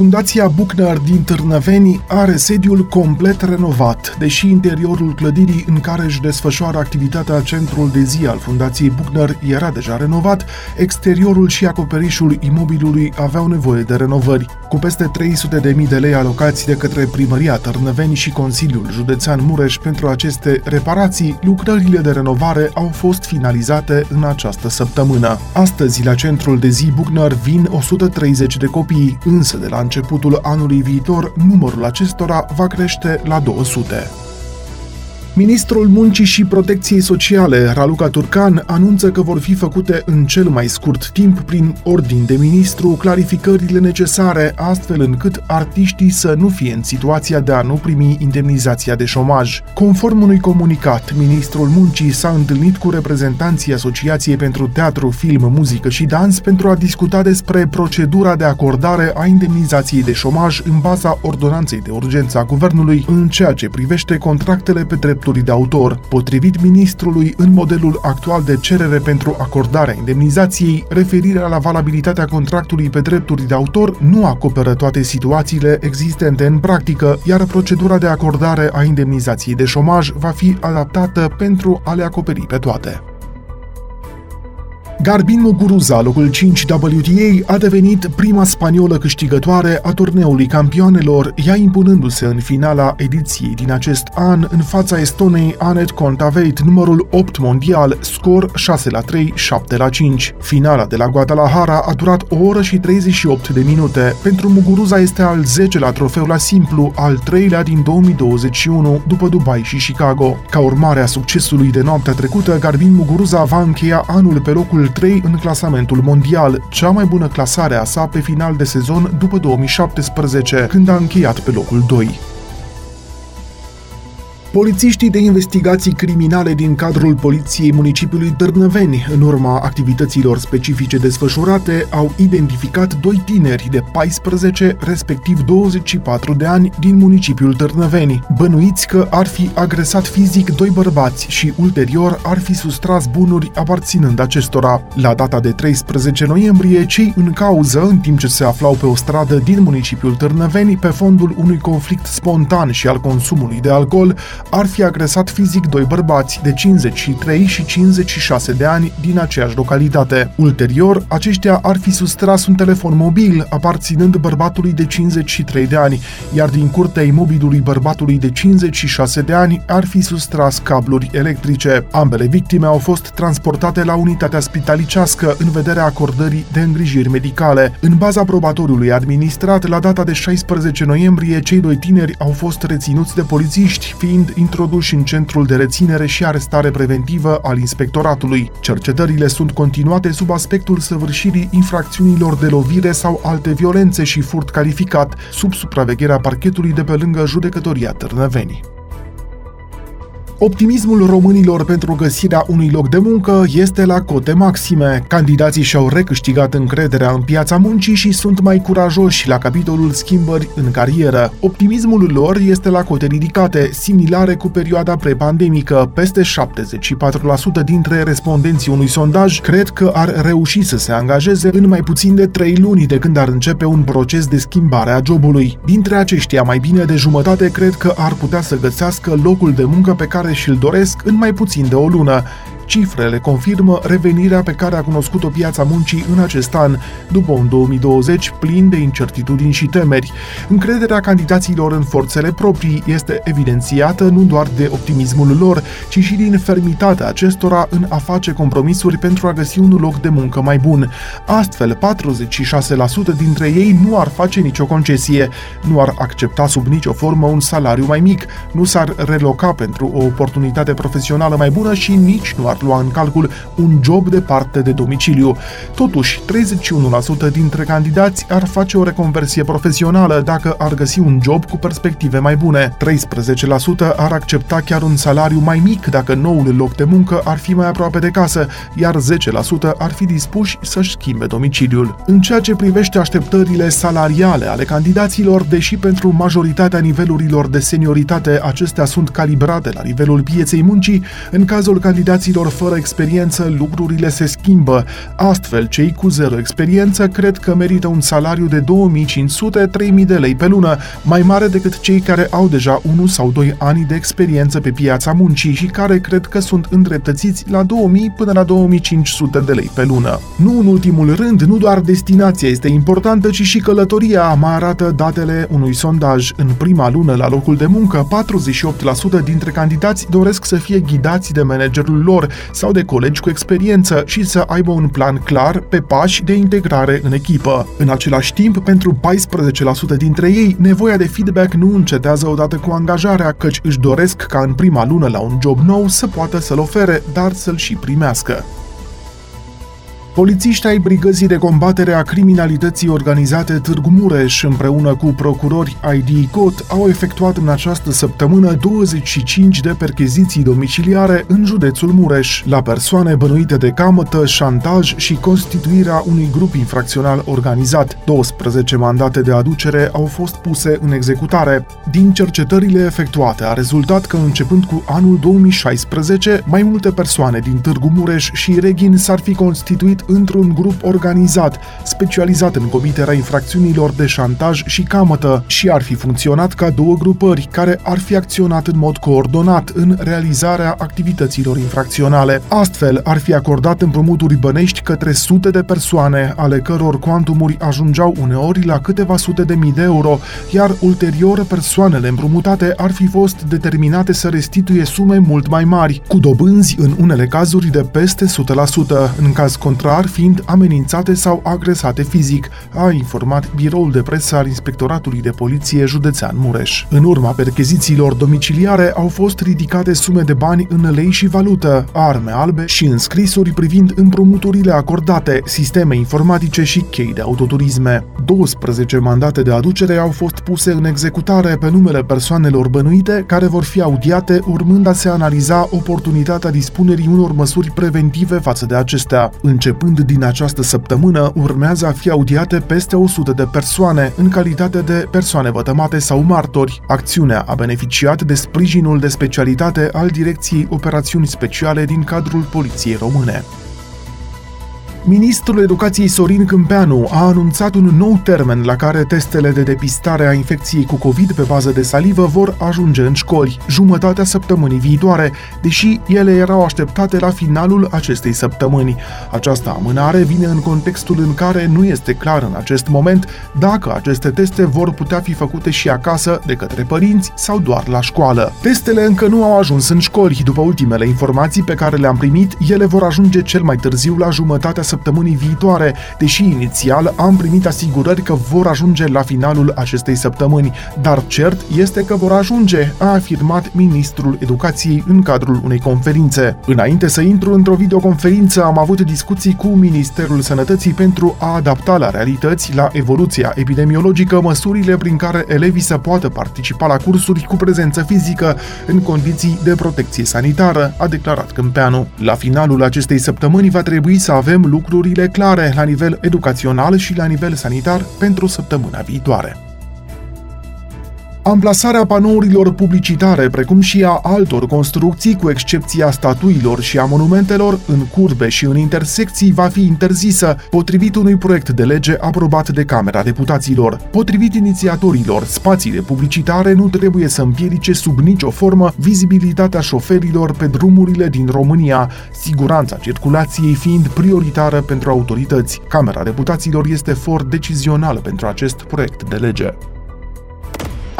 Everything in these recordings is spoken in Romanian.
Fundația Buchner din Târnăveni are sediul complet renovat, deși interiorul clădirii în care își desfășoară activitatea centrul de zi al Fundației Buchner era deja renovat, exteriorul și acoperișul imobilului aveau nevoie de renovări. Cu peste 300.000 de lei alocați de către Primăria Târnăveni și Consiliul Județean Mureș pentru aceste reparații, lucrările de renovare au fost finalizate în această săptămână. Astăzi, la centrul de zi Buchner vin 130 de copii, însă de la începutul anului viitor, numărul acestora va crește la 200. Ministrul Muncii și Protecției Sociale, Raluca Turcan, anunță că vor fi făcute în cel mai scurt timp, prin ordin de ministru, clarificările necesare, astfel încât artiștii să nu fie în situația de a nu primi indemnizația de șomaj. Conform unui comunicat, ministrul Muncii s-a întâlnit cu reprezentanții Asociației pentru Teatru, Film, Muzică și Dans pentru a discuta despre procedura de acordare a indemnizației de șomaj în baza ordonanței de urgență a Guvernului în ceea ce privește contractele pe dreptul drepturi de autor. Potrivit ministrului, în modelul actual de cerere pentru acordarea indemnizației, referirea la valabilitatea contractului pe drepturi de autor nu acoperă toate situațiile existente în practică, iar procedura de acordare a indemnizației de șomaj va fi adaptată pentru a le acoperi pe toate. Garbin Muguruza, locul 5 WTA, a devenit prima spaniolă câștigătoare a turneului campioanelor, ea impunându-se în finala ediției din acest an în fața Estonei Anet Kontaveit, numărul 8 mondial, scor 6 la 3, 7 la 5. Finala de la Guadalajara a durat o oră și 38 de minute. Pentru Muguruza este al 10 la trofeu la simplu, al 3-lea din 2021, după Dubai și Chicago. Ca urmare a succesului de noaptea trecută, Garbin Muguruza va încheia anul pe locul 3 în clasamentul mondial, cea mai bună clasare a sa pe final de sezon după 2017, când a încheiat pe locul 2. Polițiștii de investigații criminale din cadrul Poliției Municipiului Târnăveni, în urma activităților specifice desfășurate, au identificat doi tineri de 14, respectiv 24 de ani din municipiul Târnăveni, bănuiți că ar fi agresat fizic doi bărbați și ulterior ar fi sustras bunuri aparținând acestora. La data de 13 noiembrie, cei în cauză, în timp ce se aflau pe o stradă din municipiul Târnăveni, pe fondul unui conflict spontan și al consumului de alcool, ar fi agresat fizic doi bărbați de 53 și 56 de ani din aceeași localitate. Ulterior, aceștia ar fi sustras un telefon mobil aparținând bărbatului de 53 de ani, iar din curtea imobilului bărbatului de 56 de ani ar fi sustras cabluri electrice. Ambele victime au fost transportate la unitatea spitalicească în vederea acordării de îngrijiri medicale. În baza probatoriului administrat, la data de 16 noiembrie, cei doi tineri au fost reținuți de polițiști, fiind introduși în centrul de reținere și arestare preventivă al inspectoratului. Cercetările sunt continuate sub aspectul săvârșirii infracțiunilor de lovire sau alte violențe și furt calificat, sub supravegherea parchetului de pe lângă judecătoria Târnăvenii. Optimismul românilor pentru găsirea unui loc de muncă este la cote maxime. Candidații și-au recâștigat încrederea în piața muncii și sunt mai curajoși la capitolul schimbări în carieră. Optimismul lor este la cote ridicate, similare cu perioada prepandemică. Peste 74% dintre respondenții unui sondaj cred că ar reuși să se angajeze în mai puțin de 3 luni de când ar începe un proces de schimbare a jobului. Dintre aceștia, mai bine de jumătate cred că ar putea să găsească locul de muncă pe care și-l doresc în mai puțin de o lună, Cifrele confirmă revenirea pe care a cunoscut-o piața muncii în acest an, după un 2020 plin de incertitudini și temeri. Încrederea candidaților în forțele proprii este evidențiată nu doar de optimismul lor, ci și din fermitatea acestora în a face compromisuri pentru a găsi un loc de muncă mai bun. Astfel, 46% dintre ei nu ar face nicio concesie, nu ar accepta sub nicio formă un salariu mai mic, nu s-ar reloca pentru o oportunitate profesională mai bună și nici nu ar lua în calcul un job de parte de domiciliu. Totuși, 31% dintre candidați ar face o reconversie profesională dacă ar găsi un job cu perspective mai bune. 13% ar accepta chiar un salariu mai mic dacă noul loc de muncă ar fi mai aproape de casă, iar 10% ar fi dispuși să-și schimbe domiciliul. În ceea ce privește așteptările salariale ale candidaților, deși pentru majoritatea nivelurilor de senioritate acestea sunt calibrate la nivelul pieței muncii, în cazul candidaților fără experiență lucrurile se schimbă. Astfel, cei cu zero experiență cred că merită un salariu de 2500-3000 de lei pe lună, mai mare decât cei care au deja 1 sau 2 ani de experiență pe piața muncii și care cred că sunt îndreptățiți la 2000 până la 2500 de lei pe lună. Nu în ultimul rând, nu doar destinația este importantă, ci și călătoria, mai arată datele unui sondaj. În prima lună la locul de muncă, 48% dintre candidați doresc să fie ghidați de managerul lor sau de colegi cu experiență și să aibă un plan clar pe pași de integrare în echipă. În același timp, pentru 14% dintre ei, nevoia de feedback nu încetează odată cu angajarea, căci își doresc ca în prima lună la un job nou să poată să-l ofere, dar să-l și primească. Polițiști ai Brigăzii de Combatere a Criminalității Organizate Târgu Mureș, împreună cu procurori ID COT, au efectuat în această săptămână 25 de percheziții domiciliare în județul Mureș, la persoane bănuite de camătă, șantaj și constituirea unui grup infracțional organizat. 12 mandate de aducere au fost puse în executare. Din cercetările efectuate a rezultat că începând cu anul 2016, mai multe persoane din Târgu Mureș și Reghin s-ar fi constituit într-un grup organizat, specializat în comiterea infracțiunilor de șantaj și camătă și ar fi funcționat ca două grupări care ar fi acționat în mod coordonat în realizarea activităților infracționale. Astfel, ar fi acordat împrumuturi bănești către sute de persoane, ale căror cuantumuri ajungeau uneori la câteva sute de mii de euro, iar ulterior persoanele împrumutate ar fi fost determinate să restituie sume mult mai mari, cu dobânzi în unele cazuri de peste 100%. În caz contrar, rar fiind amenințate sau agresate fizic, a informat biroul de presă al Inspectoratului de Poliție Județean Mureș. În urma perchezițiilor domiciliare au fost ridicate sume de bani în lei și valută, arme albe și înscrisuri privind împrumuturile acordate, sisteme informatice și chei de autoturisme. 12 mandate de aducere au fost puse în executare pe numele persoanelor bănuite, care vor fi audiate urmând a se analiza oportunitatea dispunerii unor măsuri preventive față de acestea. Încep Începând din această săptămână, urmează a fi audiate peste 100 de persoane în calitate de persoane vătămate sau martori. Acțiunea a beneficiat de sprijinul de specialitate al Direcției Operațiuni Speciale din cadrul Poliției Române. Ministrul Educației Sorin Câmpeanu a anunțat un nou termen la care testele de depistare a infecției cu COVID pe bază de salivă vor ajunge în școli, jumătatea săptămânii viitoare, deși ele erau așteptate la finalul acestei săptămâni. Această amânare vine în contextul în care nu este clar în acest moment dacă aceste teste vor putea fi făcute și acasă de către părinți sau doar la școală. Testele încă nu au ajuns în școli. După ultimele informații pe care le-am primit, ele vor ajunge cel mai târziu la jumătatea săptămânii viitoare, deși inițial am primit asigurări că vor ajunge la finalul acestei săptămâni, dar cert este că vor ajunge, a afirmat ministrul educației în cadrul unei conferințe. Înainte să intru într-o videoconferință, am avut discuții cu Ministerul Sănătății pentru a adapta la realități, la evoluția epidemiologică, măsurile prin care elevii să poată participa la cursuri cu prezență fizică în condiții de protecție sanitară, a declarat Câmpeanu. La finalul acestei săptămâni va trebui să avem lucrurile clare la nivel educațional și la nivel sanitar pentru săptămâna viitoare. Amplasarea panourilor publicitare, precum și a altor construcții, cu excepția statuilor și a monumentelor, în curbe și în intersecții, va fi interzisă, potrivit unui proiect de lege aprobat de Camera Deputaților. Potrivit inițiatorilor, spațiile publicitare nu trebuie să împiedice sub nicio formă vizibilitatea șoferilor pe drumurile din România, siguranța circulației fiind prioritară pentru autorități. Camera Deputaților este for decizional pentru acest proiect de lege.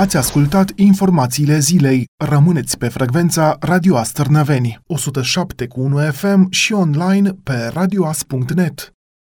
Ați ascultat informațiile zilei. Rămâneți pe frecvența Radio Astărnăveni, 107 cu 1 FM și online pe radioas.net.